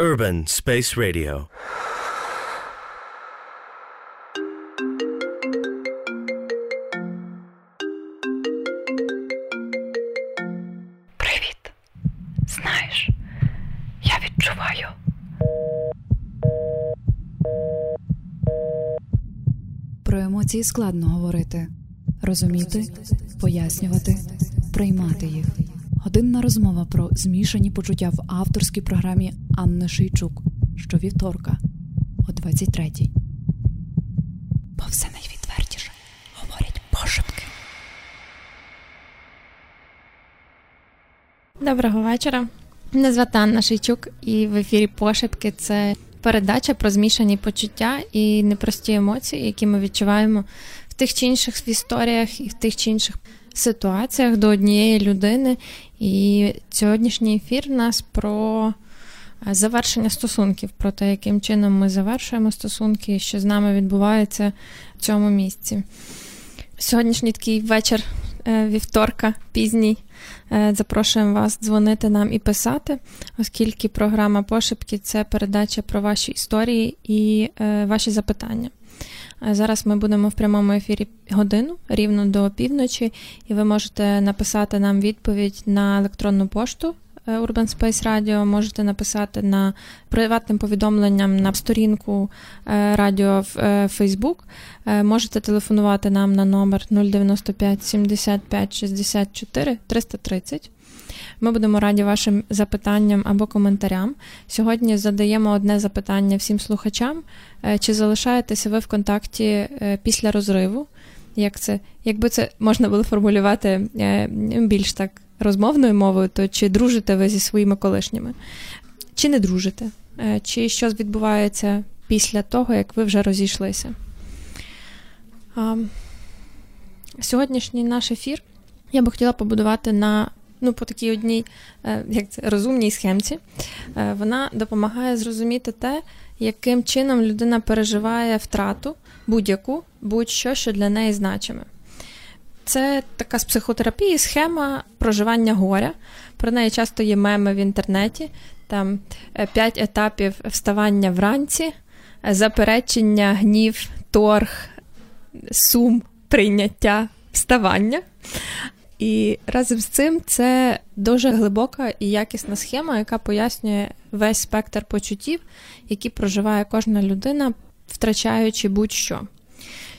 Urban Space Radio. Привіт. Знаєш, я відчуваю. Про емоції складно говорити, розуміти, пояснювати, приймати їх. Годинна розмова про змішані почуття в авторській програмі Анни Шийчук щовівторка о 23-й. Бо все найвідвертіше говорять пошепки. Доброго вечора. Мене звати Анна Шийчук, і в ефірі Пошепки це передача про змішані почуття і непрості емоції, які ми відчуваємо в тих чи інших історіях і в тих чи інших ситуаціях до однієї людини. І сьогоднішній ефір у нас про е, завершення стосунків, про те, яким чином ми завершуємо стосунки, що з нами відбувається в цьому місці. Сьогоднішній такий вечір е, вівторка, пізній. Е, запрошуємо вас дзвонити нам і писати, оскільки програма Пошепки це передача про ваші історії і ваші запитання. Зараз ми будемо в прямому ефірі годину рівно до півночі, і ви можете написати нам відповідь на електронну пошту. Е, Urban Space Radio, можете написати на приватним повідомленням на сторінку е, радіо в Facebook. Е, можете телефонувати нам на номер 095 75 64 330. Ми будемо раді вашим запитанням або коментарям. Сьогодні задаємо одне запитання всім слухачам: е, чи залишаєтеся ви в контакті е, після розриву? Як це, Якби це можна було формулювати е, більш так розмовною мовою, то чи дружите ви зі своїми колишніми? Чи не дружите? Чи щось відбувається після того, як ви вже розійшлися? Сьогоднішній наш ефір я би хотіла побудувати на ну, по такій одній е, як це, розумній схемці, е, вона допомагає зрозуміти те, яким чином людина переживає втрату будь-яку, будь-що, що для неї значиме. Це така з психотерапії схема проживання горя. Про неї часто є меми в інтернеті. Там е, п'ять етапів вставання вранці, заперечення, гнів, торг, сум, прийняття, вставання. І разом з цим це дуже глибока і якісна схема, яка пояснює весь спектр почуттів, які проживає кожна людина, втрачаючи будь-що.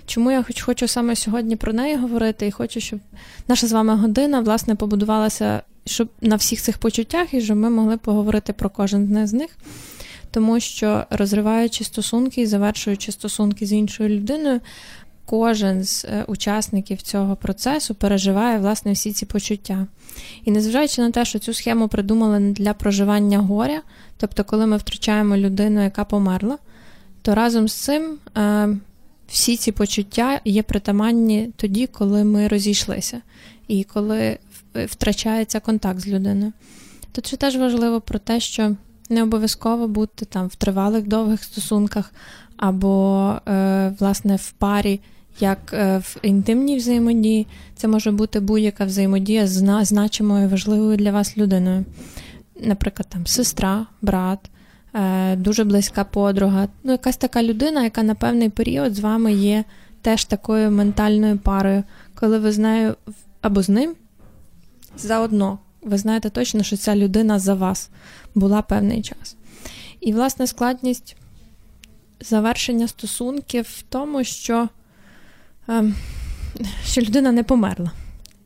Чому я хоч хочу саме сьогодні про неї говорити, і хочу, щоб наша з вами година власне побудувалася щоб на всіх цих почуттях, і щоб ми могли поговорити про кожен з них. Тому що розриваючи стосунки і завершуючи стосунки з іншою людиною, кожен з е, учасників цього процесу переживає власне всі ці почуття. І незважаючи на те, що цю схему придумали для проживання горя, тобто, коли ми втрачаємо людину, яка померла, то разом з цим е, всі ці почуття є притаманні тоді, коли ми розійшлися, і коли втрачається контакт з людиною. Тут ще теж важливо про те, що не обов'язково бути там в тривалих довгих стосунках або, е, власне, в парі як е, в інтимній взаємодії, це може бути будь-яка взаємодія з значимою важливою для вас людиною. Наприклад, там сестра, брат, е, дуже близька подруга, ну, якась така людина, яка на певний період з вами є теж такою ментальною парою, коли ви з нею або з ним заодно. Ви знаєте точно, що ця людина за вас була певний час. І, власне, складність завершення стосунків в тому, що що людина не померла.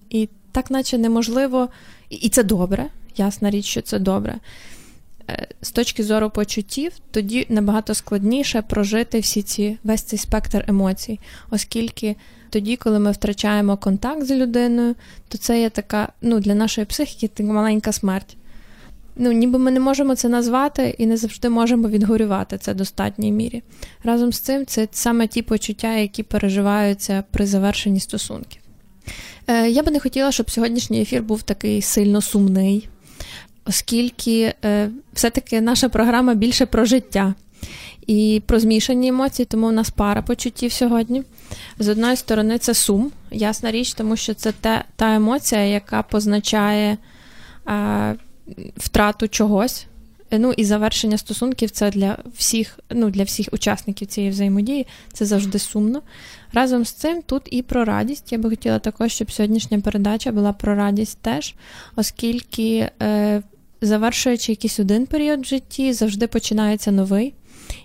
І так, наче неможливо, і це добре, ясна річ, що це добре. Е, з точки зору почуттів, тоді набагато складніше прожити всі ці весь цей спектр емоцій, оскільки тоді, коли ми втрачаємо контакт з людиною, то це є така ну, для нашої психіки така маленька смерть ну, ніби ми не можемо це назвати і не завжди можемо відгорювати це в достатній мірі. Разом з цим, це саме ті почуття, які переживаються при завершенні стосунків. Е, Я би не хотіла, щоб сьогоднішній ефір був такий сильно сумний, оскільки е, все-таки наша програма більше про життя. І про змішані емоції, тому у нас пара почуттів сьогодні. З одної сторони, це сум, ясна річ, тому що це те, та емоція, яка позначає втрату чогось, Ну і завершення стосунків це для всіх, ну для всіх учасників цієї взаємодії, це завжди сумно. Разом з цим тут і про радість. Я би хотіла також, щоб сьогоднішня передача була про радість теж, оскільки, е, завершуючи якийсь один період в житті, завжди починається новий.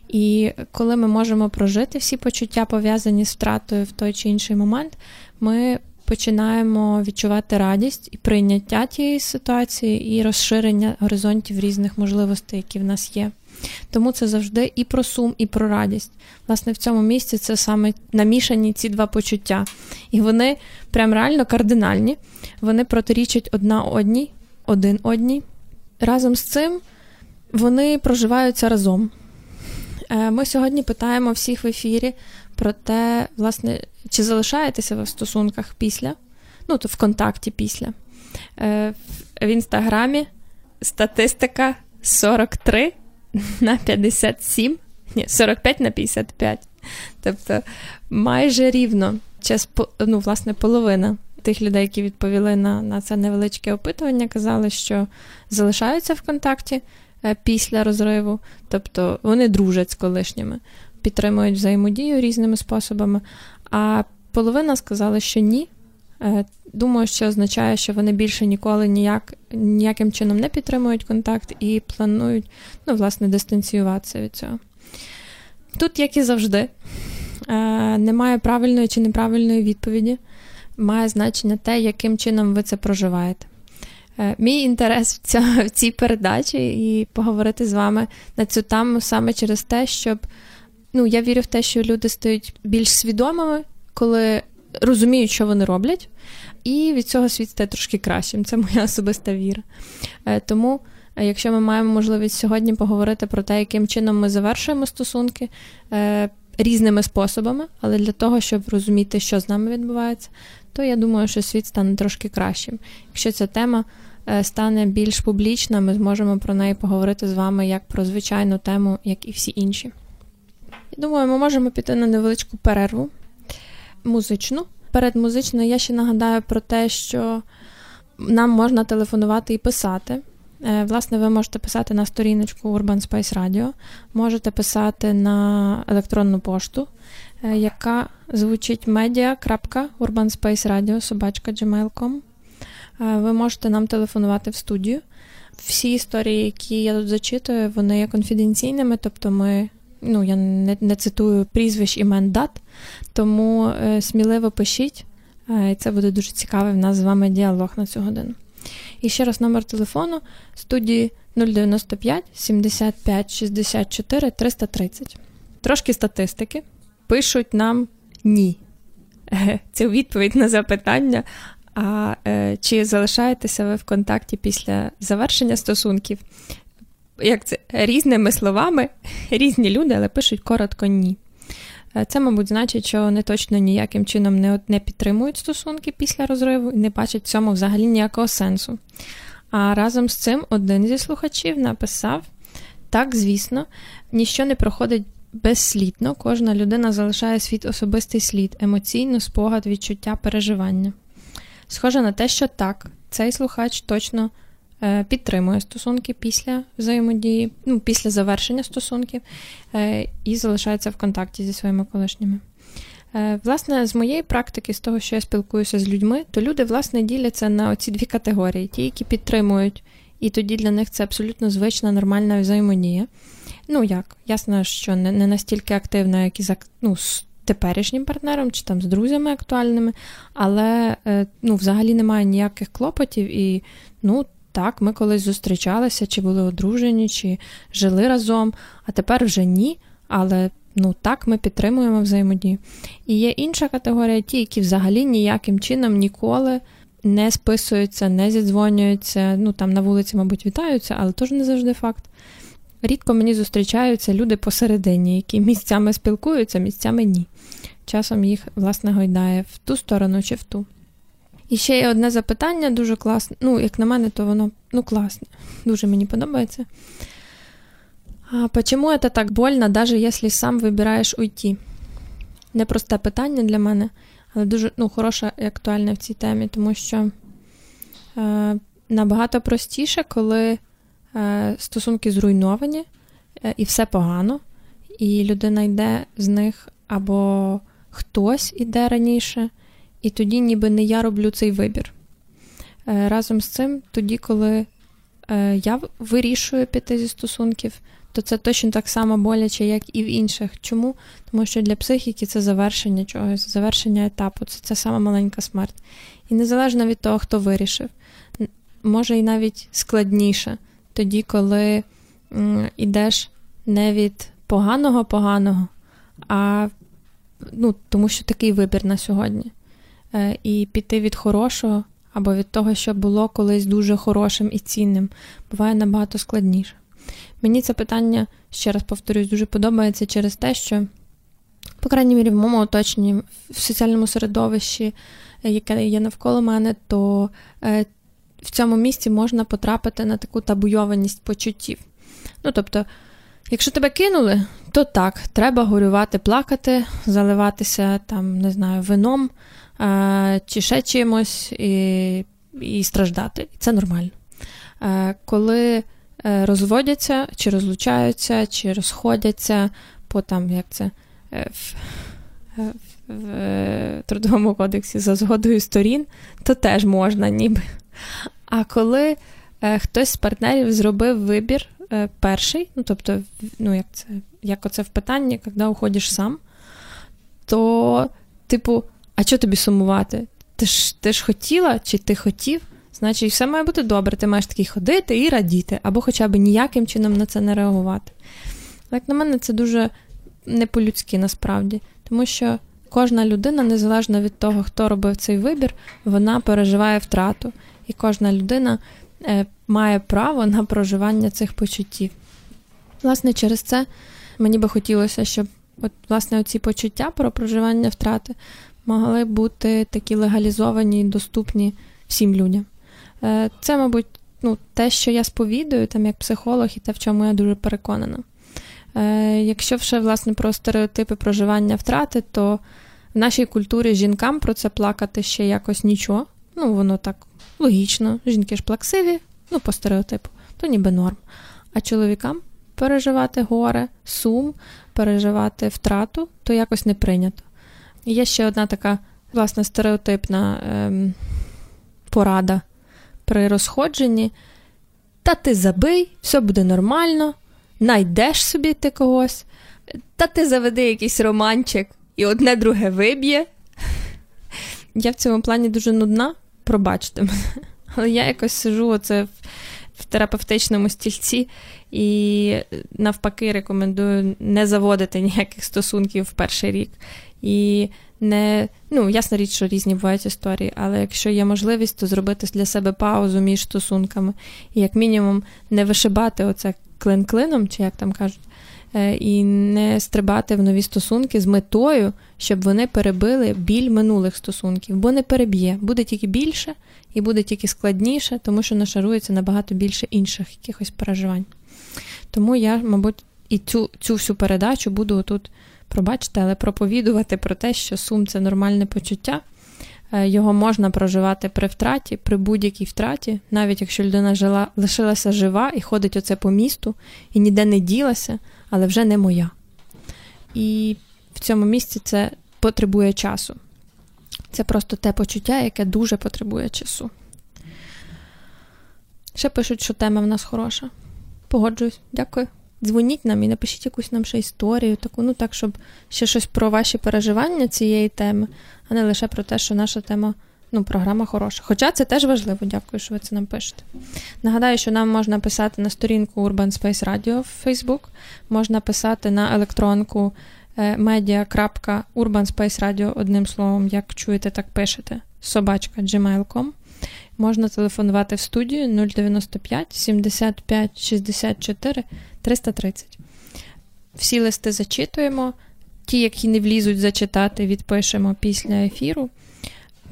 І коли ми можемо прожити всі почуття, пов'язані з втратою в той чи інший момент, ми починаємо відчувати радість і прийняття тієї ситуації, і розширення горизонтів різних можливостей, які в нас є. Тому це завжди і про сум, і про радість. Власне, в цьому місці це саме намішані ці два почуття. І вони прям реально кардинальні, вони протирічать одна одній, один одній. Разом з цим вони проживаються разом. Е, ми сьогодні питаємо всіх в ефірі про те, власне, чи залишаєтеся ви в стосунках після, ну, то в контакті після. Е, в інстаграмі статистика 43 на 57, ні, 45 на 55. Тобто майже рівно час, ну, власне, половина тих людей, які відповіли на, на це невеличке опитування, казали, що залишаються в контакті. Е, після розриву, тобто вони дружать з колишніми, підтримують взаємодію різними способами. А половина сказала, що ні. Е, думаю, що означає, що вони більше ніколи ніяк, ніяким чином не підтримують контакт і планують, ну, власне, дистанціюватися від цього. Тут, як і завжди, е, немає правильної чи неправильної відповіді. Має значення те, яким чином ви це проживаєте. Е, мій інтерес в, цій передачі і поговорити з вами на цю тему саме через те, щоб ну, я вірю в те, що люди стають більш свідомими, коли розуміють, що вони роблять, і від цього світ стає трошки кращим. Це моя особиста віра. Е, тому, е, якщо ми маємо можливість сьогодні поговорити про те, яким чином ми завершуємо стосунки різними способами, але для того, щоб розуміти, що з нами відбувається, то я думаю, що світ стане трошки кращим. Якщо ця тема е, стане більш публічна, ми зможемо про неї поговорити з вами як про звичайну тему, як і всі інші. Думаю, ми можемо піти на невеличку перерву музичну. Перед музичною я ще нагадаю про те, що нам можна телефонувати і писати. Е, власне, ви можете писати на сторіночку Urban Space Radio, можете писати на електронну пошту Е, яка звучить media.urbanspaceradio.gmail.com. Е, ви можете нам телефонувати в студію. Всі історії, які я тут зачитую, вони є конфіденційними, тобто ми. Ну, я не не цитую прізвищ імен дат, тому е, сміливо пишіть, е, і це буде дуже цікавий в нас з вами діалог на цю годину. І ще раз номер телефону студії 095 75 64 330. Трошки статистики пишуть нам ні. Це відповідь на запитання. А е, чи залишаєтеся ви в контакті після завершення стосунків? Як це різними словами, різні люди, але пишуть коротко ні. Е, це, мабуть, значить, що вони точно ніяким чином не не підтримують стосунки після розриву і не бачать в цьому взагалі ніякого сенсу. А разом з цим один зі слухачів написав: так, звісно, ніщо не проходить безслідно кожна людина залишає свій особистий слід, емоційно, спогад, відчуття, переживання. Схоже на те, що так, цей слухач точно підтримує стосунки після взаємодії, ну, після завершення стосунків е, і залишається в контакті зі своїми колишніми. Е, власне, з моєї практики, з того, що я спілкуюся з людьми, то люди, власне, діляться на оці дві категорії: ті, які підтримують, і тоді для них це абсолютно звична, нормальна взаємодія. Ну як, ясно, що не не настільки активна, як і за ну, з теперішнім партнером чи там з друзями актуальними, але е, ну, взагалі немає ніяких клопотів і ну. Так, ми колись зустрічалися, чи були одружені, чи жили разом, а тепер вже ні. Але ну так, ми підтримуємо взаємодію. І є інша категорія, ті, які взагалі ніяким чином ніколи не списуються, не зідзвонюються. Ну там на вулиці, мабуть, вітаються, але теж не завжди факт. Рідко мені зустрічаються люди посередині, які місцями спілкуються, місцями ні. Часом їх, власне, гойдає в ту сторону чи в ту. І ще є одне запитання, дуже класне. Ну, як на мене, то воно ну, класне, дуже мені подобається. А Почему это так больно, навіть якщо сам вибираєш уйти? Непросте питання для мене, але дуже ну, хороше і актуальне в цій темі, тому що е, набагато простіше, коли е, стосунки зруйновані, е, і все погано, і людина йде з них або хтось іде раніше, і тоді ніби не я роблю цей вибір. Е, разом з цим, тоді, коли е, я вирішую піти зі стосунків, то це точно так само боляче, як і в інших. Чому? Тому що для психіки це завершення чогось, завершення етапу, це ця сама маленька смерть. І незалежно від того, хто вирішив, може і навіть складніше, тоді, коли м, ідеш не від поганого поганого, а ну, тому що такий вибір на сьогодні. Е, І піти від хорошого або від того, що було колись дуже хорошим і цінним, буває набагато складніше. Мені це питання, ще раз повторюсь, дуже подобається через те, що, по крайній мірі, в моєму оточенні, в соціальному середовищі, е, яке є навколо мене, то е, в цьому місці можна потрапити на таку табуйованість почуттів. Ну, тобто, якщо тебе кинули, то так, треба горювати, плакати, заливатися там, не знаю, вином чи ще чимось і, і страждати. Це нормально. Е, коли е, розводяться, чи розлучаються, чи розходяться по там, як це е, в, е, в, е, Трудовому кодексі за згодою сторін, то теж можна ніби. А коли е, хтось з партнерів зробив вибір е, перший, ну тобто, ну як це, як оце в питанні, коли уходиш сам, то, типу, а що тобі сумувати? Ти ж ти ж хотіла, чи ти хотів? Значить, все має бути добре. Ти маєш такий ходити і радіти, або хоча б ніяким чином на це не реагувати. Як на мене, це дуже не по-людськи насправді, тому що кожна людина, незалежно від того, хто робив цей вибір, вона переживає втрату і кожна людина е, має право на проживання цих почуттів. Власне, через це мені би хотілося, щоб от, власне, оці почуття про проживання втрати могли бути такі легалізовані і доступні всім людям. Е, це, мабуть, ну, те, що я сповідую, там як психолог, і те, в чому я дуже переконана. Е, якщо ще власне про стереотипи проживання втрати, то в нашій культурі жінкам про це плакати ще якось нічого. Ну, воно так Логічно, жінки ж плаксиві, ну, по стереотипу, то ніби норм. А чоловікам переживати горе, сум, переживати втрату, то якось не прийнято. Є ще одна така, власне, стереотипна ем, порада при розходженні. Та ти забий, все буде нормально, найдеш собі ти когось, та ти заведи якийсь романчик і одне друге виб'є. Я в цьому плані дуже нудна, пробачте мене. Але я якось сижу оце в терапевтичному стільці і навпаки рекомендую не заводити ніяких стосунків в перший рік. І не, ну, ясна річ, що різні бувають історії, але якщо є можливість, то зробити для себе паузу між стосунками. І як мінімум не вишибати оце клин-клином, чи як там кажуть, Е, і не стрибати в нові стосунки з метою, щоб вони перебили біль минулих стосунків, бо не переб'є, буде тільки більше і буде тільки складніше, тому що нашарується набагато більше інших якихось переживань. Тому я, мабуть, і цю цю всю передачу буду тут, пробачте, але проповідувати про те, що сум це нормальне почуття. Е, його можна проживати при втраті, при будь-якій втраті, навіть якщо людина жила, лишилася жива і ходить оце по місту і ніде не ділася, але вже не моя. І в цьому місці це потребує часу. Це просто те почуття, яке дуже потребує часу. Ще пишуть, що тема в нас хороша. Погоджуюсь, дякую. Дзвоніть нам і напишіть якусь нам ще історію, таку, ну так, щоб ще щось про ваші переживання цієї теми, а не лише про те, що наша тема ну, програма хороша. Хоча це теж важливо, дякую, що ви це нам пишете. Нагадаю, що нам можна писати на сторінку Urban Space Radio в Facebook, можна писати на електронку media.urbanspaceradio, одним словом, як чуєте, так пишете, собачка gmail.com. Можна телефонувати в студію 095 75 64 330. Всі листи зачитуємо. Ті, які не влізуть зачитати, відпишемо після ефіру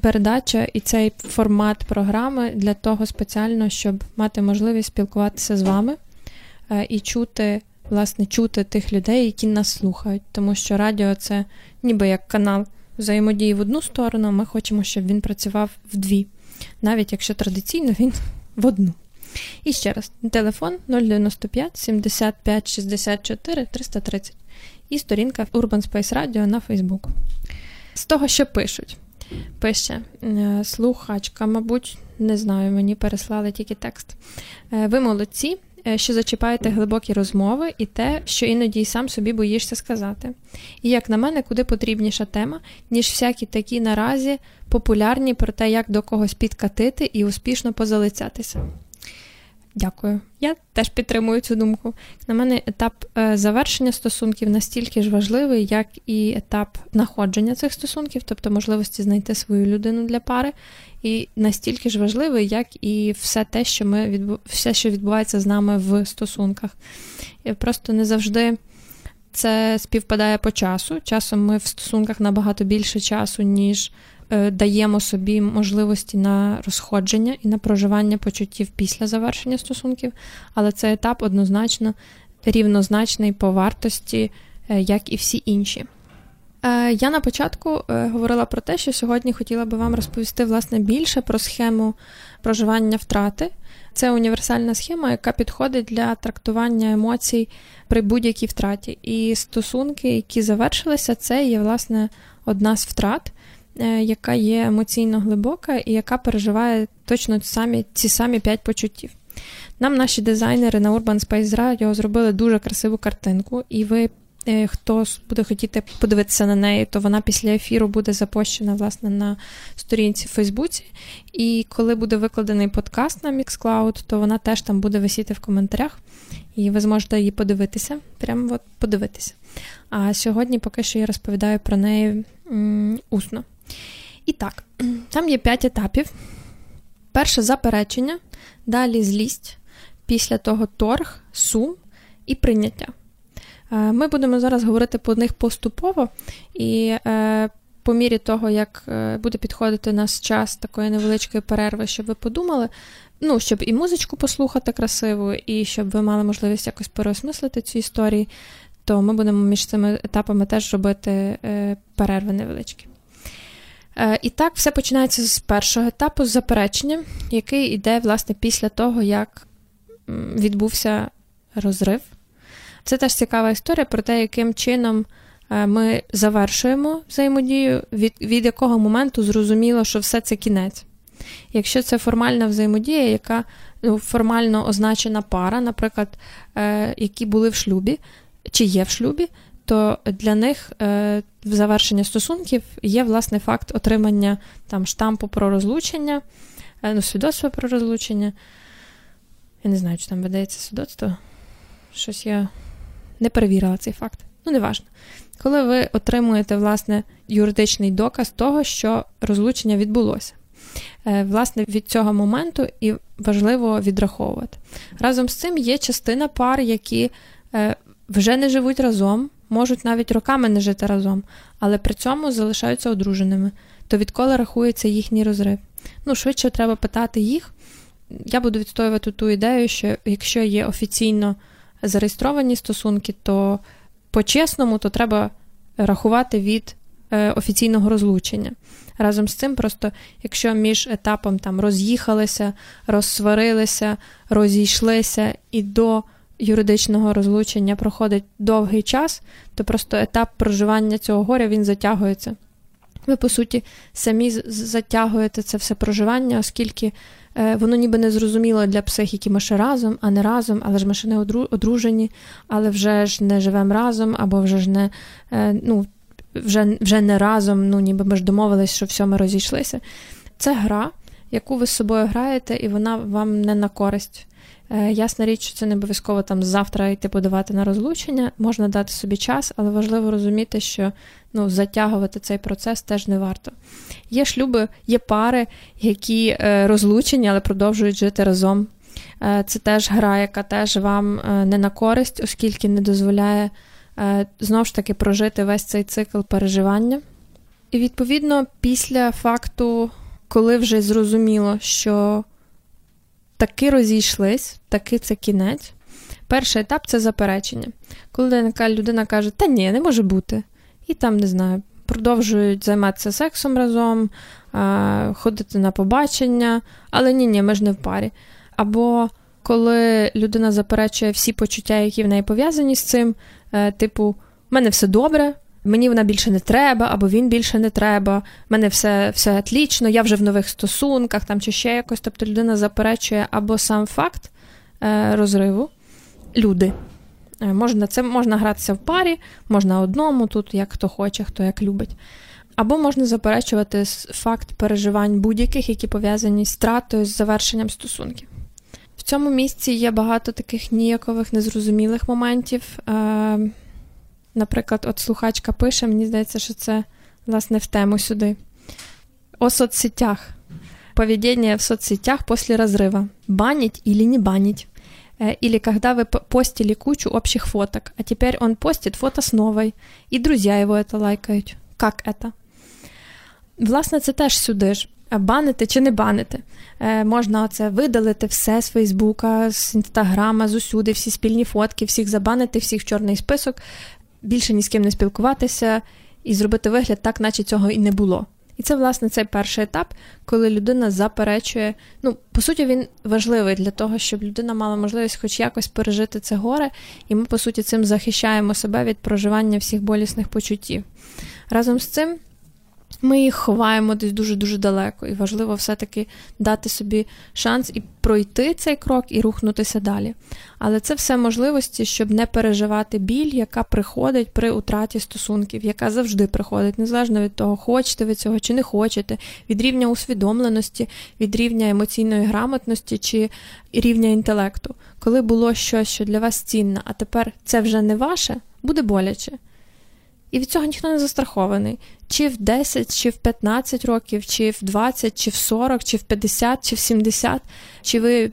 передача і цей формат програми для того спеціально, щоб мати можливість спілкуватися з вами е, і чути, власне, чути тих людей, які нас слухають. Тому що радіо це ніби як канал взаємодії в одну сторону, ми хочемо, щоб він працював в дві, навіть якщо традиційно він в одну. І ще раз, телефон 095 75 64 330 і сторінка Urban Space Radio на Фейсбук. З того, що пишуть, пише е, слухачка, мабуть, не знаю, мені переслали тільки текст. Е, ви молодці, е, що зачіпаєте глибокі розмови і те, що іноді й сам собі боїшся сказати. І, як на мене, куди потрібніша тема, ніж всякі такі наразі популярні про те, як до когось підкатити і успішно позалицятися. Дякую. Я теж підтримую цю думку. На мене етап е, завершення стосунків настільки ж важливий, як і етап знаходження цих стосунків, тобто можливості знайти свою людину для пари, і настільки ж важливий, як і все те, що ми відбу... все, що відбувається з нами в стосунках. І просто не завжди це співпадає по часу. Часом ми в стосунках набагато більше часу, ніж. Е, даємо собі можливості на розходження і на проживання почуттів після завершення стосунків, але цей етап однозначно рівнозначний по вартості, е, як і всі інші. Е, я на початку говорила про те, що сьогодні хотіла би вам розповісти власне більше про схему проживання втрати. Це універсальна схема, яка підходить для трактування емоцій при будь-якій втраті. І стосунки, які завершилися, це є власне одна з втрат. Е, яка є емоційно глибока і яка переживає точно самі, ці самі п'ять почуттів. Нам наші дизайнери на Urban Space Radio зробили дуже красиву картинку, і ви, е, хто буде хотіти подивитися на неї, то вона після ефіру буде запущена власне на сторінці в Фейсбуці. І коли буде викладений подкаст на Mixcloud, то вона теж там буде висіти в коментарях, і ви зможете її подивитися. Прямо от подивитися. А сьогодні поки що я розповідаю про неї м- усно. І так, там є п'ять етапів. Перше заперечення, далі злість, після того торг, сум і прийняття. Е, ми будемо зараз говорити по них поступово, і е, по мірі того, як е, буде підходити нас час такої невеличкої перерви, щоб ви подумали, ну, щоб і музичку послухати красиву, і щоб ви мали можливість якось переосмислити цю історію, то ми будемо між цими етапами теж робити перерви невеличкі. Е, і так, все починається з першого етапу, з заперечення, який йде, власне, після того, як відбувся розрив. Це теж цікава історія про те, яким чином е, ми завершуємо взаємодію, від, від якого моменту зрозуміло, що все це кінець. Якщо це формальна взаємодія, яка ну, формально означена пара, наприклад, е, які були в шлюбі, чи є в шлюбі, то для них е, в завершення стосунків є власне факт отримання там штампу про розлучення, е, ну, свідоцтва про розлучення. Я не знаю, чи там видається свідоцтво. Щось я не перевірила цей факт. Ну, неважно. Коли ви отримуєте, власне, юридичний доказ того, що розлучення відбулося. Е, власне, від цього моменту і важливо відраховувати. Разом з цим є частина пар, які вже не живуть разом, можуть навіть роками не жити разом, але при цьому залишаються одруженими, то відколи рахується їхній розрив. Ну, швидше треба питати їх. Я буду відстоювати ту ідею, що якщо є офіційно зареєстровані стосунки, то по-чесному то треба рахувати від е, офіційного розлучення. Разом з цим, просто якщо між етапом там роз'їхалися, розсварилися, розійшлися і до юридичного розлучення проходить довгий час, то просто етап проживання цього горя він затягується. Ви, по суті, самі затягуєте це все проживання, оскільки е, воно ніби не зрозуміло для психіки. Ми ще разом, а не разом, але ж ми ще не одружені, але вже ж не живемо разом, або вже ж не е, ну, вже, вже не разом, ну ніби ми ж домовились, що все ми розійшлися. Це гра, яку ви з собою граєте, і вона вам не на користь. Е, ясна річ, що це не обов'язково там завтра йти подавати на розлучення, можна дати собі час, але важливо розуміти, що ну, затягувати цей процес теж не варто. Є шлюби, є пари, які е, розлучені, але продовжують жити разом. Е, це теж гра, яка теж вам не на користь, оскільки не дозволяє знову ж таки прожити весь цей цикл переживання. І відповідно, після факту, коли вже зрозуміло, що таки розійшлись, таки це кінець. Перший етап це заперечення. Коли людина каже, та ні, не може бути. І там, не знаю, продовжують займатися сексом разом, ходити на побачення, але ні, ні, ми ж не в парі. Або коли людина заперечує всі почуття, які в неї пов'язані з цим, е, типу, в мене все добре, мені вона більше не треба, або він більше не треба, в мене все все отлічно, я вже в нових стосунках там чи ще якось. Тобто людина заперечує або сам факт е, розриву, люди. Е, можна це можна гратися в парі, можна одному, тут як хто хоче, хто як любить. Або можна заперечувати факт переживань будь-яких, які пов'язані з втратою, з завершенням стосунків. В цьому місці є багато таких ніякових, незрозумілих моментів. Е, Наприклад, от слухачка пише, мені здається, що це власне в тему сюди. О соцсетях. Поведение в соцсетях после разрыва. Банить или не банить. Э, или когда вы постили кучу общих фоток, а теперь он постит фото с новой, и друзья его это лайкают. Как это? Власне, це теж сюди ж. Банити чи не банити. Е, Можна це видалити все з Фейсбука, з Інстаграма, з усюди, всі спільні фотки, всіх забанити, всіх в чорний список, більше ні з ким не спілкуватися і зробити вигляд так, наче цього і не було. І це, власне, цей перший етап, коли людина заперечує. Ну, по суті, він важливий для того, щоб людина мала можливість хоч якось пережити це горе, і ми, по суті, цим захищаємо себе від проживання всіх болісних почуттів. Разом з цим. Ми їх ховаємо десь дуже-дуже далеко, і важливо все-таки дати собі шанс і пройти цей крок і рухнутися далі. Але це все можливості, щоб не переживати біль, яка приходить при утраті стосунків, яка завжди приходить, незалежно від того, хочете ви цього чи не хочете, від рівня усвідомленості, від рівня емоційної грамотності чи рівня інтелекту. Коли було щось, що для вас цінне, а тепер це вже не ваше, буде боляче. І від цього ніхто не застрахований. Чи в 10, чи в 15 років, чи в 20, чи в 40, чи в 50, чи в 70, чи ви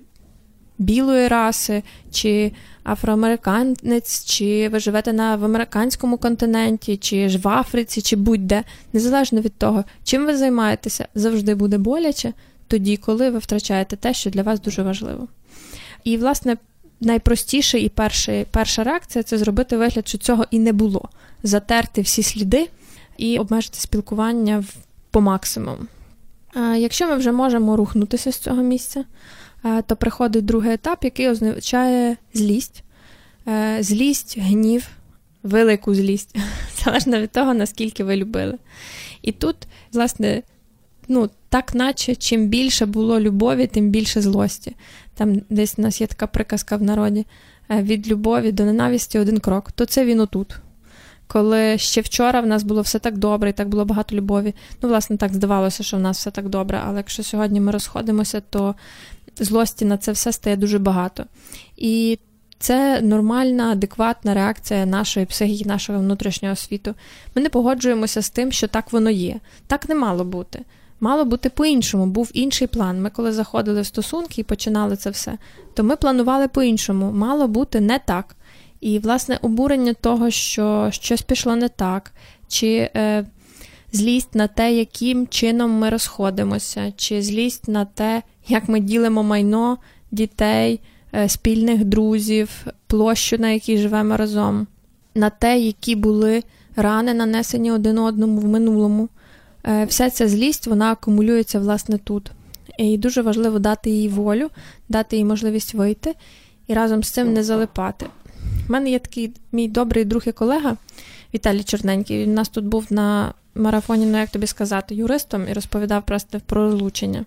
білої раси, чи афроамериканець, чи ви живете на в американському континенті, чи ж в Африці, чи будь-де, незалежно від того, чим ви займаєтеся, завжди буде боляче тоді, коли ви втрачаєте те, що для вас дуже важливо. І, власне, найпростіше і перша, перша реакція це зробити вигляд, що цього і не було затерти всі сліди і обмежити спілкування по максимуму. Якщо ми вже можемо рухнутися з цього місця, то приходить другий етап, який означає злість, е, злість, гнів, велику злість, залежно від того, наскільки ви любили. І тут, власне, ну, так наче чим більше було любові, тим більше злості. Там десь у нас є така приказка в народі: е, від любові до ненависті один крок, то це він отут коли ще вчора в нас було все так добре, і так було багато любові. Ну, власне, так здавалося, що в нас все так добре. Але якщо сьогодні ми розходимося, то злості на це все стає дуже багато. І це нормальна, адекватна реакція нашої психіки, нашого внутрішнього світу. Ми не погоджуємося з тим, що так воно є. Так не мало бути. Мало бути по-іншому, був інший план. Ми, коли заходили в стосунки і починали це все, то ми планували по-іншому. Мало бути не так. І, власне, обурення того, що щось пішло не так, чи е, злість на те, яким чином ми розходимося, чи злість на те, як ми ділимо майно дітей, е, спільних друзів, площу, на якій живемо разом, на те, які були рани, нанесені один одному в минулому. Е, вся ця злість вона акумулюється власне тут. І дуже важливо дати їй волю, дати їй можливість вийти і разом з цим не залипати. У мене є такий мій добрий друг і колега Віталій Чорненький. Він у нас тут був на марафоні, ну як тобі сказати, юристом і розповідав просто про розлучення.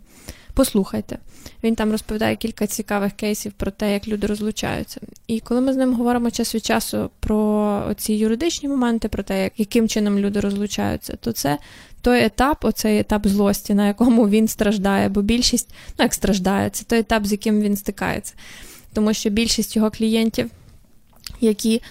Послухайте, він там розповідає кілька цікавих кейсів про те, як люди розлучаються. І коли ми з ним говоримо час від часу про ці юридичні моменти, про те, як, яким чином люди розлучаються, то це той етап, оцей етап злості, на якому він страждає, бо більшість, ну як страждає, це той етап, з яким він стикається. Тому що більшість його клієнтів які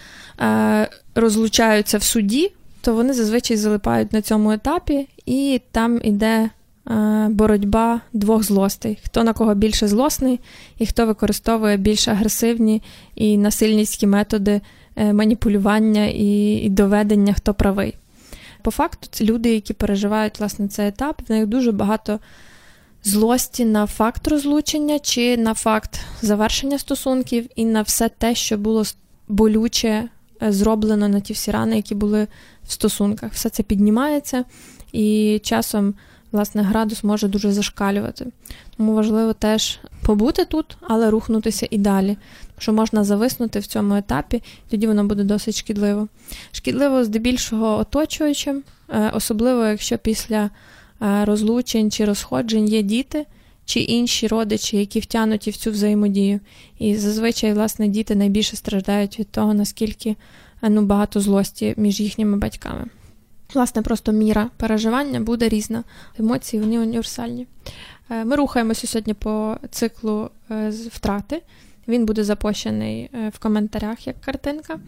е, розлучаються в суді, то вони зазвичай залипають на цьому етапі, і там іде е, боротьба двох злостей: хто на кого більше злосний, і хто використовує більш агресивні і насильницькі методи е, маніпулювання і, і доведення, хто правий. По факту, це люди, які переживають власне цей етап, в них дуже багато. Злості на факт розлучення чи на факт завершення стосунків, і на все те, що було болюче е, зроблено на ті всі рани, які були в стосунках. Все це піднімається, і часом власне градус може дуже зашкалювати. Тому важливо теж побути тут, але рухнутися і далі. Що можна зависнути в цьому етапі, тоді воно буде досить шкідливо. Шкідливо здебільшого оточуючим, е, особливо якщо після е, розлучень чи розходжень є діти чи інші родичі, які втягнуті в цю взаємодію. І зазвичай, власне, діти найбільше страждають від того, наскільки е, ну, багато злості між їхніми батьками. Власне, просто міра переживання буде різна. Емоції вони універсальні. Ми рухаємося сьогодні по циклу е, втрати. Він буде запущений в коментарях як картинка.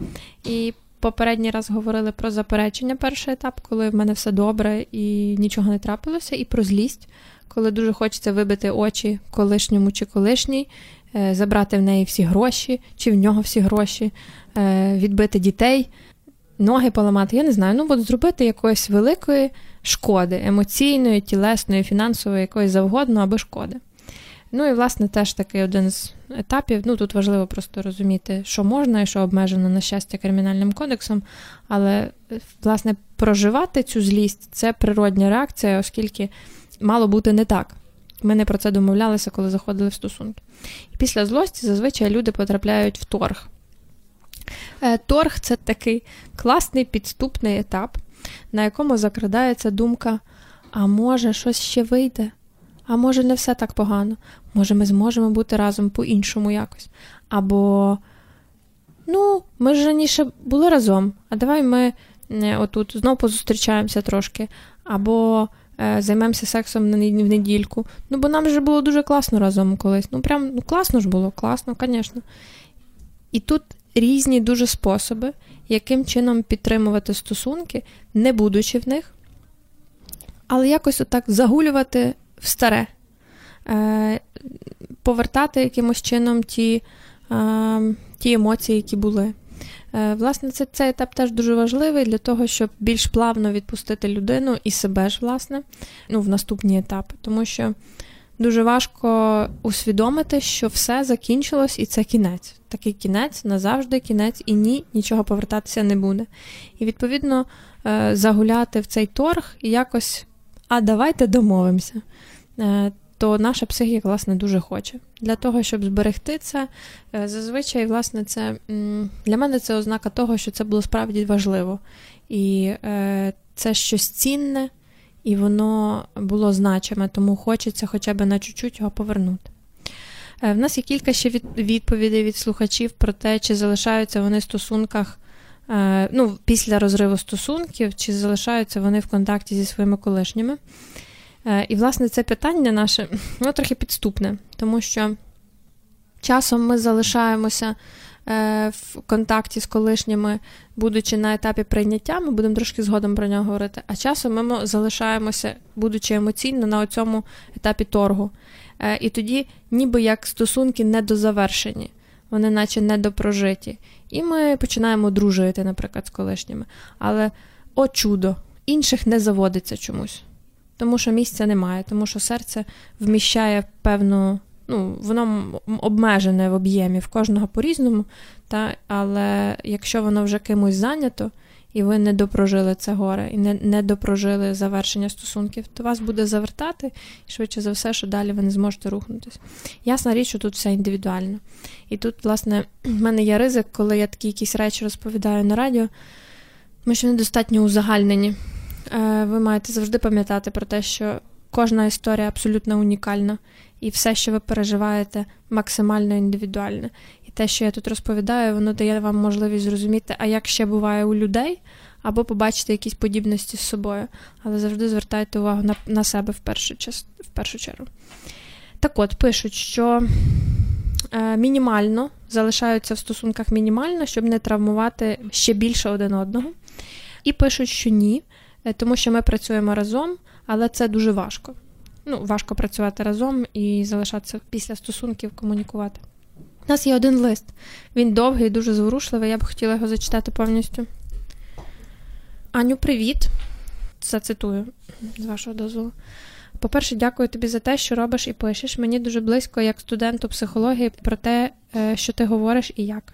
І попередній раз говорили про заперечення перший етап, коли в мене все добре і нічого не трапилося, і про злість коли дуже хочеться вибити очі колишньому чи колишній, е, забрати в неї всі гроші, чи в нього всі гроші, е, відбити дітей, ноги поламати. Я не знаю, ну от зробити якоїсь великої шкоди, емоційної, тілесної, фінансової, якоїсь завгодно, аби шкоди. Ну і, власне, теж такий один з етапів. Ну, тут важливо просто розуміти, що можна і що обмежено, на щастя, кримінальним кодексом. Але, власне, проживати цю злість це природня реакція, оскільки мало бути не так. Ми не про це домовлялися, коли заходили в стосунки. І після злості зазвичай люди потрапляють в торг. Е, торг це такий класний підступний етап, на якому закрадається думка: а може, щось ще вийде, а може, не все так погано, може, ми зможемо бути разом по-іншому якось. Або, ну, ми ж раніше були разом, а давай ми е, отут знову позустрічаємося трошки. Або Е, займемося сексом в недільку. Ну, бо нам вже було дуже класно разом колись. Ну, прям ну, класно ж було, класно, звісно. І тут різні дуже способи, яким чином підтримувати стосунки, не будучи в них, але якось отак загулювати в старе, повертати якимось чином ті, е, ті емоції, які були. Е, власне, це, цей етап теж дуже важливий для того, щоб більш плавно відпустити людину і себе ж, власне, ну, в наступні етапи. Тому що дуже важко усвідомити, що все закінчилось і це кінець. Такий кінець назавжди кінець, і ні, нічого повертатися не буде. І, відповідно, е, загуляти в цей торг і якось, а давайте домовимося. То наша психіка, власне, дуже хоче. Для того, щоб зберегти це, е, зазвичай, власне, це для мене це ознака того, що це було справді важливо. І е, це щось цінне, і воно було значиме, тому хочеться хоча б на чуть-чуть його повернути. Е, в нас є кілька ще відповідей від слухачів про те, чи залишаються вони в стосунках. Ну, після розриву стосунків, чи залишаються вони в контакті зі своїми колишніми. Е, і, власне, це питання наше воно трохи підступне, тому що часом ми залишаємося е, в контакті з колишніми, будучи на етапі прийняття, ми будемо трошки згодом про нього говорити, а часом ми залишаємося, будучи емоційно на цьому етапі торгу. Е, і тоді, ніби як стосунки недозавершені, вони наче недопрожиті. І ми починаємо дружити, наприклад, з колишніми. Але, о чудо, інших не заводиться чомусь тому що місця немає, тому що серце вміщає певну, ну, воно обмежене в об'ємі в кожного по-різному, та, але якщо воно вже кимось зайнято, і ви не допрожили це горе, і не не допрожили завершення стосунків, то вас буде завертати, і швидше за все, що далі ви не зможете рухнутися. Ясна річ, що тут все індивідуально. І тут, власне, в мене є ризик, коли я такі якісь речі розповідаю на радіо, тому що вони достатньо узагальнені. Е, ви маєте завжди пам'ятати про те, що кожна історія абсолютно унікальна, і все, що ви переживаєте, максимально індивідуальне. І те, що я тут розповідаю, воно дає вам можливість зрозуміти, а як ще буває у людей, або побачити якісь подібності з собою. Але завжди звертайте увагу на на себе в першу, в першу чергу. Так от, пишуть, що е, мінімально залишаються в стосунках мінімально, щоб не травмувати ще більше один одного. І пишуть, що ні. Е, тому що ми працюємо разом, але це дуже важко. Ну, важко працювати разом і залишатися після стосунків комунікувати. У нас є один лист. Він довгий, дуже зворушливий. Я б хотіла його зачитати повністю. Аню, привіт. Зацитую з вашого дозволу. По-перше, дякую тобі за те, що робиш і пишеш. Мені дуже близько, як студенту психології, про те, е, що ти говориш і як.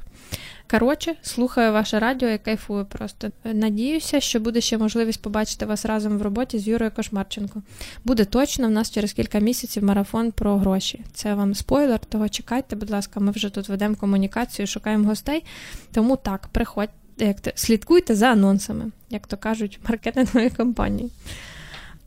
Коротше, слухаю ваше радіо і кайфую просто. Надіюся, що буде ще можливість побачити вас разом в роботі з Юрою Кошмарченко. Буде точно в нас через кілька місяців марафон про гроші. Це вам спойлер, того чекайте, будь ласка, ми вже тут ведемо комунікацію, шукаємо гостей. Тому так, приходьте, як слідкуйте за анонсами, як то кажуть, маркетингової компанії.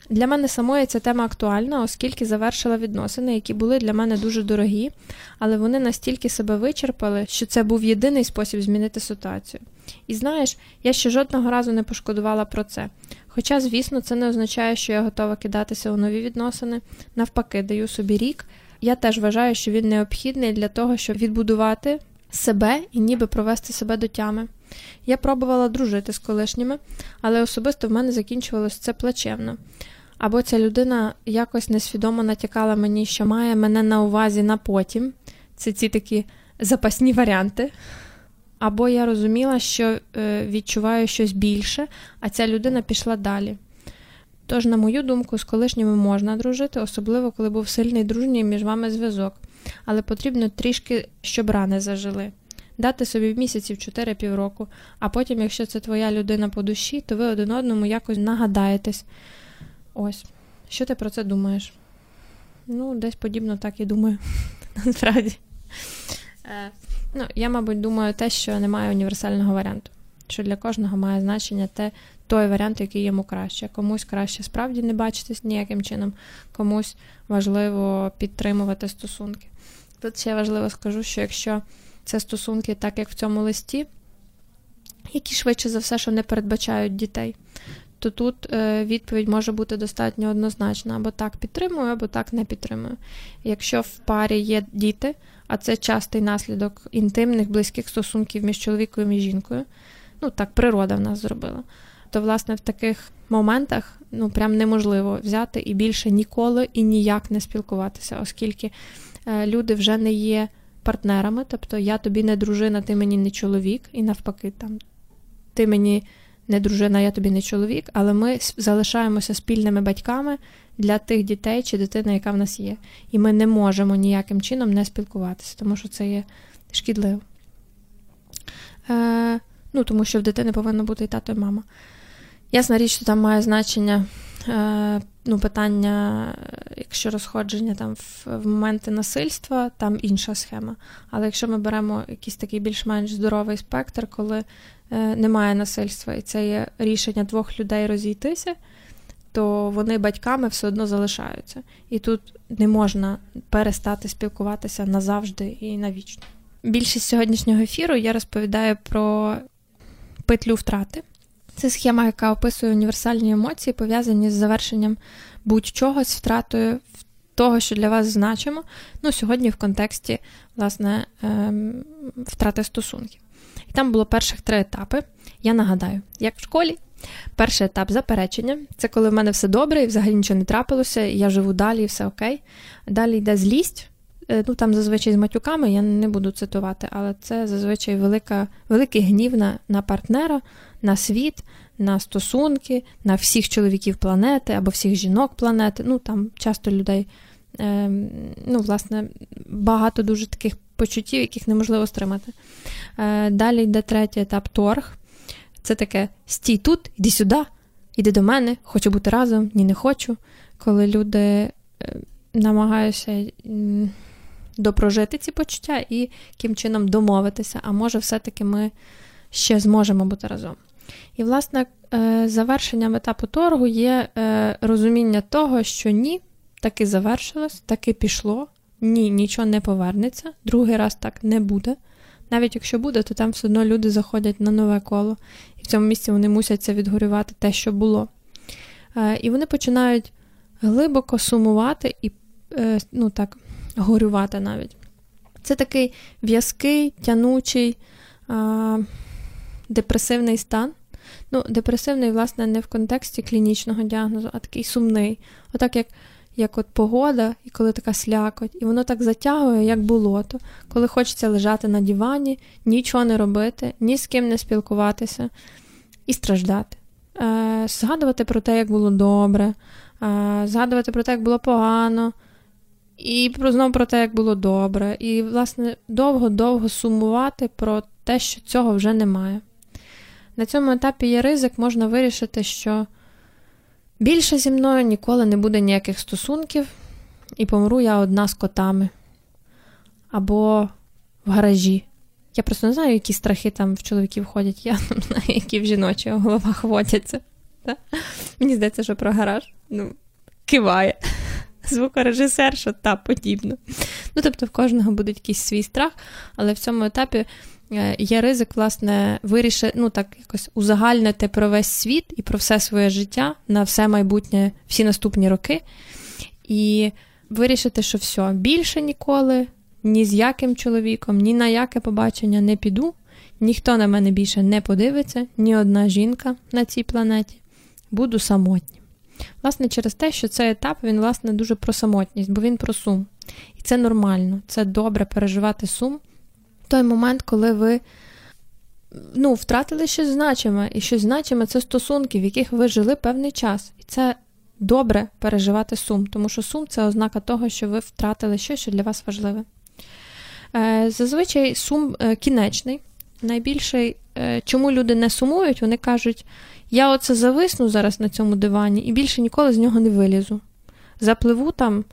Для мене самої ця тема актуальна, оскільки завершила відносини, які були для мене дуже дорогі, але вони настільки себе вичерпали, що це був єдиний спосіб змінити ситуацію. І знаєш, я ще жодного разу не пошкодувала про це. Хоча, звісно, це не означає, що я готова кидатися у нові відносини. Навпаки, даю собі рік. Я теж вважаю, що він необхідний для того, щоб відбудувати себе і ніби провести себе до тями. Я пробувала дружити з колишніми, але особисто в мене закінчувалось це плачевно. Або ця людина якось несвідомо натякала мені, що має мене на увазі на потім. Це ці такі запасні варіанти. Або я розуміла, що е, відчуваю щось більше, а ця людина пішла далі. Тож, на мою думку, з колишніми можна дружити, особливо коли був сильний дружній між вами зв'язок, але потрібно трішки, щоб рани зажили. Дати собі місяців 4 півроку, а потім, якщо це твоя людина по душі, то ви один одному якось нагадаєтесь. Ось. Що ти про це думаєш? Ну, десь подібно так і думаю. Насправді. Е, ну, Я, мабуть, думаю те, що немає універсального варіанту. Що для кожного має значення те, той варіант, який йому краще. Комусь краще справді не бачитись ніяким чином, комусь важливо підтримувати стосунки. Тут ще важливо скажу, що якщо це стосунки, так як в цьому листі, які швидше за все, що не передбачають дітей, то тут е, відповідь може бути достатньо однозначна, або так підтримую, або так не підтримую. Якщо в парі є діти, а це частий наслідок інтимних, близьких стосунків між чоловіком і жінкою, ну так природа в нас зробила, то, власне, в таких моментах ну, прям неможливо взяти і більше ніколи і ніяк не спілкуватися, оскільки е, люди вже не є партнерами, тобто я тобі не дружина, ти мені не чоловік, і навпаки, там ти мені не дружина, я тобі не чоловік, але ми залишаємося спільними батьками для тих дітей чи дитини, яка в нас є. І ми не можемо ніяким чином не спілкуватися, тому що це є шкідливо. Е, Ну, Тому що в дитини повинно бути і тато, і мама. Ясна річ, що там має значення е, ну, питання, якщо розходження там в, в моменти насильства, там інша схема. Але якщо ми беремо якийсь такий більш-менш здоровий спектр, коли немає насильства, і це є рішення двох людей розійтися, то вони батьками все одно залишаються. І тут не можна перестати спілкуватися назавжди і навічно. Більшість сьогоднішнього ефіру я розповідаю про петлю втрати. Це схема, яка описує універсальні емоції, пов'язані з завершенням будь-чого, з втратою того, що для вас значимо. Ну, сьогодні в контексті власне ем, втрати стосунків. Там було перших три етапи. Я нагадаю, як в школі. Перший етап заперечення це коли в мене все добре і взагалі нічого не трапилося, і я живу далі, і все окей. Далі йде злість. Е, ну Там зазвичай з матюками, я не буду цитувати, але це зазвичай велика, великий гнів на, на партнера, на світ, на стосунки, на всіх чоловіків планети або всіх жінок планети. Ну там часто людей, е, ну, власне, багато дуже таких почуттів, яких неможливо стримати. Е, далі йде третій етап торг. Це таке стій тут, іди сюди, іди до мене, хочу бути разом, ні, не хочу. Коли люди е, намагаються допрожити ці почуття і яким чином домовитися, а може, все-таки ми ще зможемо бути разом. І, власне, е, завершенням етапу торгу є розуміння того, що ні, таки завершилось, таки пішло, ні, нічого не повернеться, другий раз так не буде. Навіть якщо буде, то там все одно люди заходять на нове коло, і в цьому місці вони мусяться відгорювати те, що було. Е, і вони починають глибоко сумувати і е, ну так, горювати навіть. Це такий в'язкий, тянучий, депресивний стан. Ну, Депресивний, власне, не в контексті клінічного діагнозу, а такий сумний. Отак, як як от погода, і коли така слякоть, і воно так затягує, як болото, коли хочеться лежати на дивані, нічого не робити, ні з ким не спілкуватися і страждати. Е, Згадувати про те, як було добре, е, згадувати про те, як було погано, і знову про те, як було добре. І, власне, довго-довго сумувати про те, що цього вже немає. На цьому етапі є ризик, можна вирішити, що більше зі мною ніколи не буде ніяких стосунків, і помру я одна з котами. Або в гаражі. Я просто не знаю, які страхи там в чоловіків ходять, я не знаю, які в жіночих головах водяться. Мені здається, що про гараж ну, киває. Звукорежисер, що та подібно. Ну, тобто, в кожного буде якийсь свій страх, але в цьому етапі е, є ризик, власне, вирішити, ну так, якось узагальнити про весь світ і про все своє життя на все майбутнє, всі наступні роки. І вирішити, що все, більше ніколи, ні з яким чоловіком, ні на яке побачення не піду, ніхто на мене більше не подивиться, ні одна жінка на цій планеті. Буду самотнім. Власне, через те, що цей етап він, власне, дуже про самотність, бо він про сум. І це нормально, це добре переживати сум в той момент, коли ви ну, втратили щось значиме, і щось значиме це стосунки, в яких ви жили певний час. І це добре переживати сум, тому що сум це ознака того, що ви втратили щось, що для вас важливе. Е, зазвичай сум е, кінечний. Найбільший, е, чому люди не сумують, вони кажуть, я оце зависну зараз на цьому дивані і більше ніколи з нього не вилізу. Запливу там,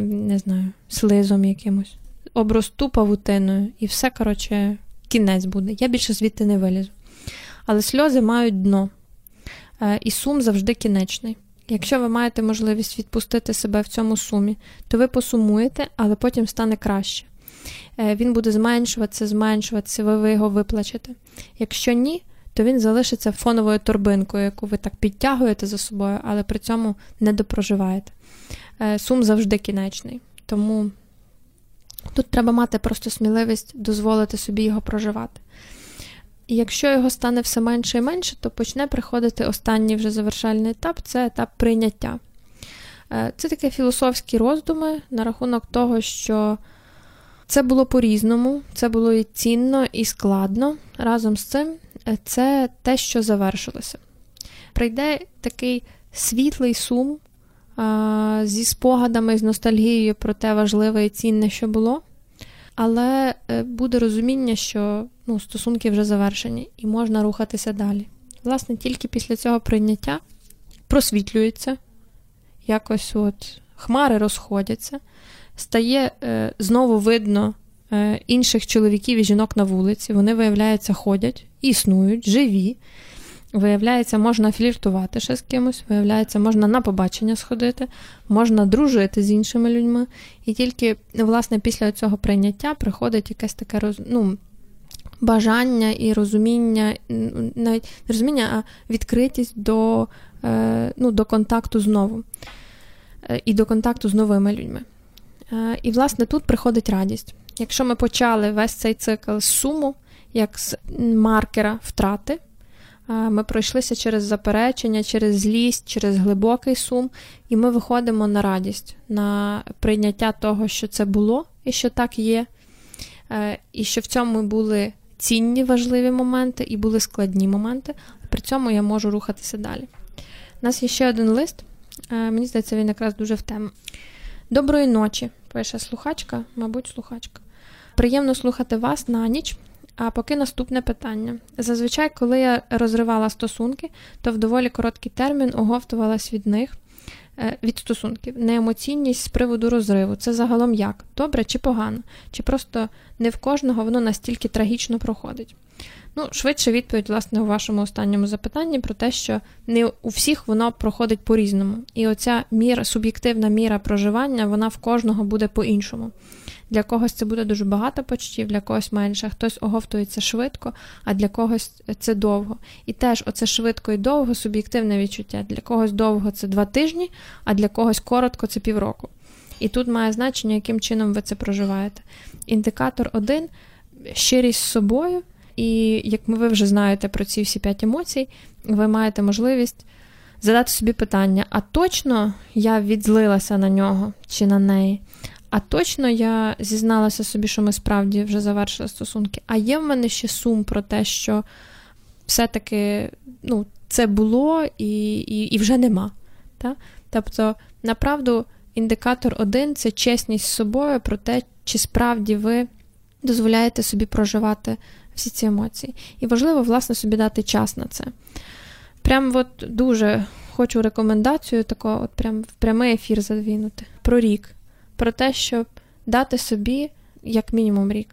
не знаю, слизом якимось, обросту павутиною, і все, коротше, кінець буде. Я більше звідти не вилізу. Але сльози мають дно. І сум завжди кінечний. Якщо ви маєте можливість відпустити себе в цьому сумі, то ви посумуєте, але потім стане краще. Е, він буде зменшуватися, зменшуватися, ви його виплачете. Якщо ні, то він залишиться фоновою торбинкою, яку ви так підтягуєте за собою, але при цьому не допроживаєте. Е, сум завжди кінечний. Тому тут треба мати просто сміливість дозволити собі його проживати. І якщо його стане все менше і менше, то почне приходити останній вже завершальний етап це етап прийняття. Е, це такі філософські роздуми на рахунок того, що це було по-різному, це було і цінно, і складно. Разом з цим це те, що завершилося. Прийде такий світлий сум а, зі спогадами, з ностальгією про те важливе і цінне, що було. Але е, буде розуміння, що ну, стосунки вже завершені і можна рухатися далі. Власне, тільки після цього прийняття просвітлюється, якось от хмари розходяться стає е, знову видно е, інших чоловіків і жінок на вулиці. Вони, виявляється, ходять, існують, живі. Виявляється, можна фліртувати ще з кимось, виявляється, можна на побачення сходити, можна дружити з іншими людьми. І тільки, власне, після цього прийняття приходить якесь таке роз... ну, бажання і розуміння, навіть не розуміння, а відкритість до, е, ну, до контакту знову. І до контакту з новими людьми. Е, і, власне, тут приходить радість. Якщо ми почали весь цей цикл з суму, як з маркера втрати, е, ми пройшлися через заперечення, через злість, через глибокий сум, і ми виходимо на радість, на прийняття того, що це було і що так є, е, і що в цьому були цінні важливі моменти і були складні моменти, при цьому я можу рухатися далі. У нас є ще один лист, мені здається, він якраз дуже в тему. Доброї ночі, пише слухачка, мабуть, слухачка. Приємно слухати вас на ніч. А поки наступне питання. Зазвичай, коли я розривала стосунки, то в доволі короткий термін оговтувалась від них, е, від стосунків. Неемоційність з приводу розриву. Це загалом як? Добре чи погано? Чи просто не в кожного воно настільки трагічно проходить? Ну, швидше відповідь, власне, у вашому останньому запитанні про те, що не у всіх воно проходить по-різному. І оця міра, суб'єктивна міра проживання, вона в кожного буде по-іншому. Для когось це буде дуже багато почуттів, для когось менше. Хтось оговтується швидко, а для когось це довго. І теж оце швидко і довго суб'єктивне відчуття. Для когось довго це два тижні, а для когось коротко це півроку. І тут має значення, яким чином ви це проживаєте. Індикатор один щирість з собою. І як ви вже знаєте про ці всі п'ять емоцій, ви маєте можливість задати собі питання: а точно я відзлилася на нього чи на неї? А точно я зізналася собі, що ми справді вже завершили стосунки. А є в мене ще сум про те, що все-таки ну, це було і і, і вже нема. Та? Тобто, направду, індикатор один це чесність з собою про те, чи справді ви дозволяєте собі проживати всі ці емоції. І важливо, власне, собі дати час на це. Прям от дуже хочу рекомендацію такого, от прям в прямий ефір задвінути. Про рік. Про те, щоб дати собі, як мінімум, рік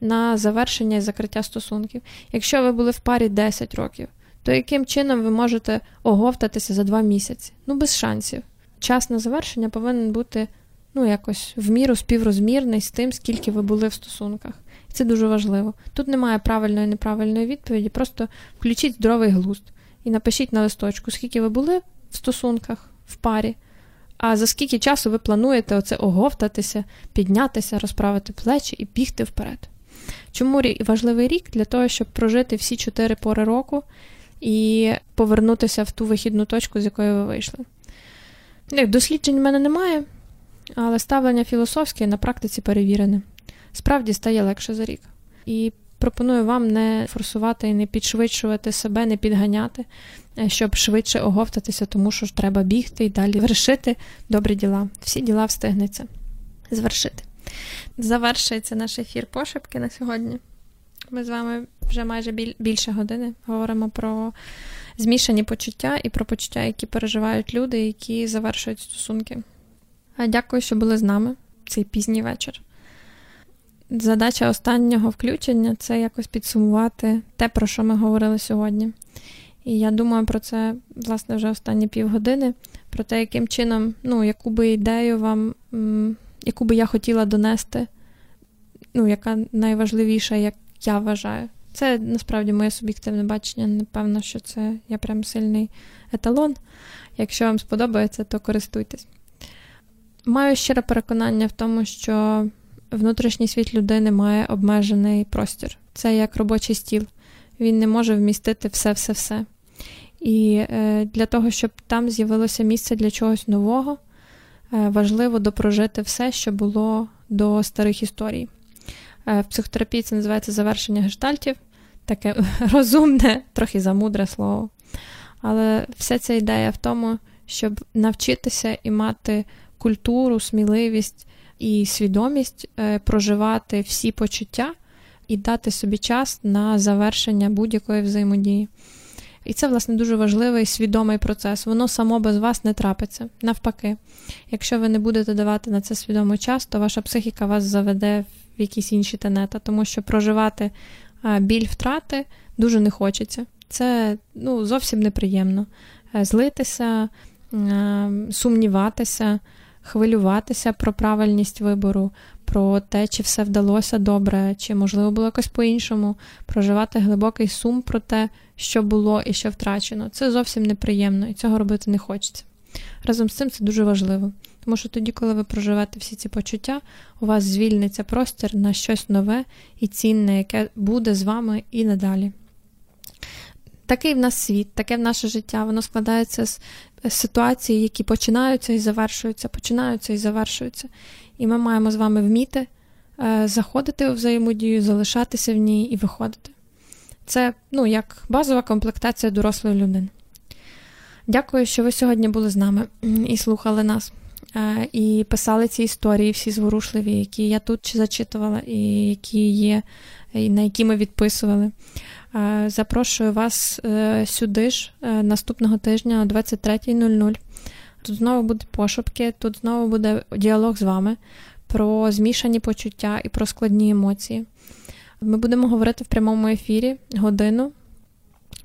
на завершення і закриття стосунків. Якщо ви були в парі 10 років, то яким чином ви можете оговтатися за 2 місяці? Ну, без шансів. Час на завершення повинен бути ну, якось в міру співрозмірний з тим, скільки ви були в стосунках. І це дуже важливо. Тут немає правильної і неправильної відповіді, просто включіть здоровий глузд і напишіть на листочку, скільки ви були в стосунках, в парі, а за скільки часу ви плануєте оце оговтатися, піднятися, розправити плечі і бігти вперед. Чому важливий рік? Для того, щоб прожити всі чотири пори року і повернутися в ту вихідну точку, з якої ви вийшли. Досліджень в мене немає, але ставлення філософське на практиці перевірене. Справді стає легше за рік. І пропоную вам не форсувати і не підшвидшувати себе, не підганяти, щоб швидше оговтатися, тому що ж треба бігти і далі вершити добрі діла. Всі діла встигнеться звершити. Завершується наш ефір пошепки на сьогодні. Ми з вами вже майже більше години говоримо про змішані почуття і про почуття, які переживають люди, які завершують стосунки. Дякую, що були з нами цей пізній вечір. Задача останнього включення це якось підсумувати те, про що ми говорили сьогодні. І я думаю про це, власне, вже останні півгодини, про те, яким чином, ну, яку би ідею вам, яку би я хотіла донести, ну, яка найважливіша, як я вважаю. Це насправді моє суб'єктивне бачення. Напевно, що це я прям сильний еталон. Якщо вам сподобається, то користуйтесь. Маю щире переконання в тому, що внутрішній світ людини має обмежений простір. Це як робочий стіл. Він не може вмістити все-все-все. І е, для того, щоб там з'явилося місце для чогось нового, е, важливо допрожити все, що було до старих історій. Е, в психотерапії це називається завершення гештальтів, таке розумне, трохи замудре слово. Але вся ця ідея в тому, щоб навчитися і мати культуру, сміливість і свідомість проживати всі почуття і дати собі час на завершення будь-якої взаємодії. І це, власне, дуже важливий свідомий процес. Воно само без вас не трапиться. Навпаки, якщо ви не будете давати на це свідомий час, то ваша психіка вас заведе в якісь інші тенета, тому що проживати біль втрати дуже не хочеться. Це ну, зовсім неприємно. Е, злитися, сумніватися хвилюватися про правильність вибору, про те, чи все вдалося добре, чи можливо було якось по-іншому, проживати глибокий сум про те, що було і що втрачено. Це зовсім неприємно і цього робити не хочеться. Разом з цим це дуже важливо, тому що тоді, коли ви проживете всі ці почуття, у вас звільниться простір на щось нове і цінне, яке буде з вами і надалі. Такий в нас світ, таке в наше життя, воно складається з ситуації, які починаються і завершуються, починаються і завершуються. І ми маємо з вами вміти е, заходити у взаємодію, залишатися в ній і виходити. Це ну, як базова комплектація дорослої людини. Дякую, що ви сьогодні були з нами і слухали нас, і писали ці історії, всі зворушливі, які я тут зачитувала, і які є, і на які ми відписували. Е, запрошую вас е, сюди ж е, наступного тижня о 23.00. Тут знову буде пошепки, тут знову буде діалог з вами про змішані почуття і про складні емоції. Ми будемо говорити в прямому ефірі годину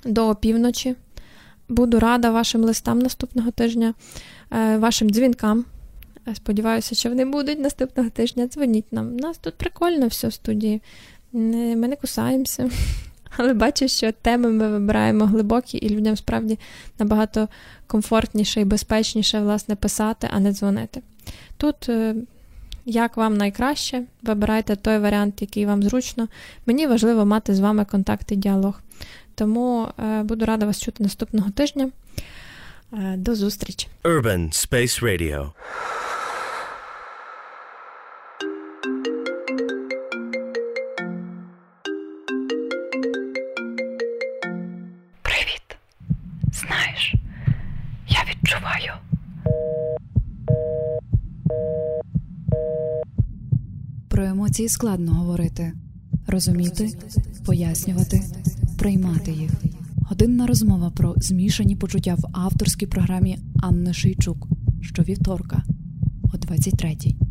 до опівночі. Буду рада вашим листам наступного тижня, вашим дзвінкам. Сподіваюся, що вони будуть наступного тижня. Дзвоніть нам. У нас тут прикольно все в студії. Ми не кусаємося. Але бачу, що теми ми вибираємо глибокі, і людям справді набагато комфортніше і безпечніше власне писати, а не дзвонити. Тут, е, як вам найкраще, вибирайте той варіант, який вам зручно. Мені важливо мати з вами контакт і діалог. Тому е, буду рада вас чути наступного тижня. Е, до зустрічі. Urban Space Radio. Про емоції складно говорити, розуміти, пояснювати, приймати їх. Годинна розмова про змішані почуття в авторській програмі Анни Шийчук щовівторка о 23-й.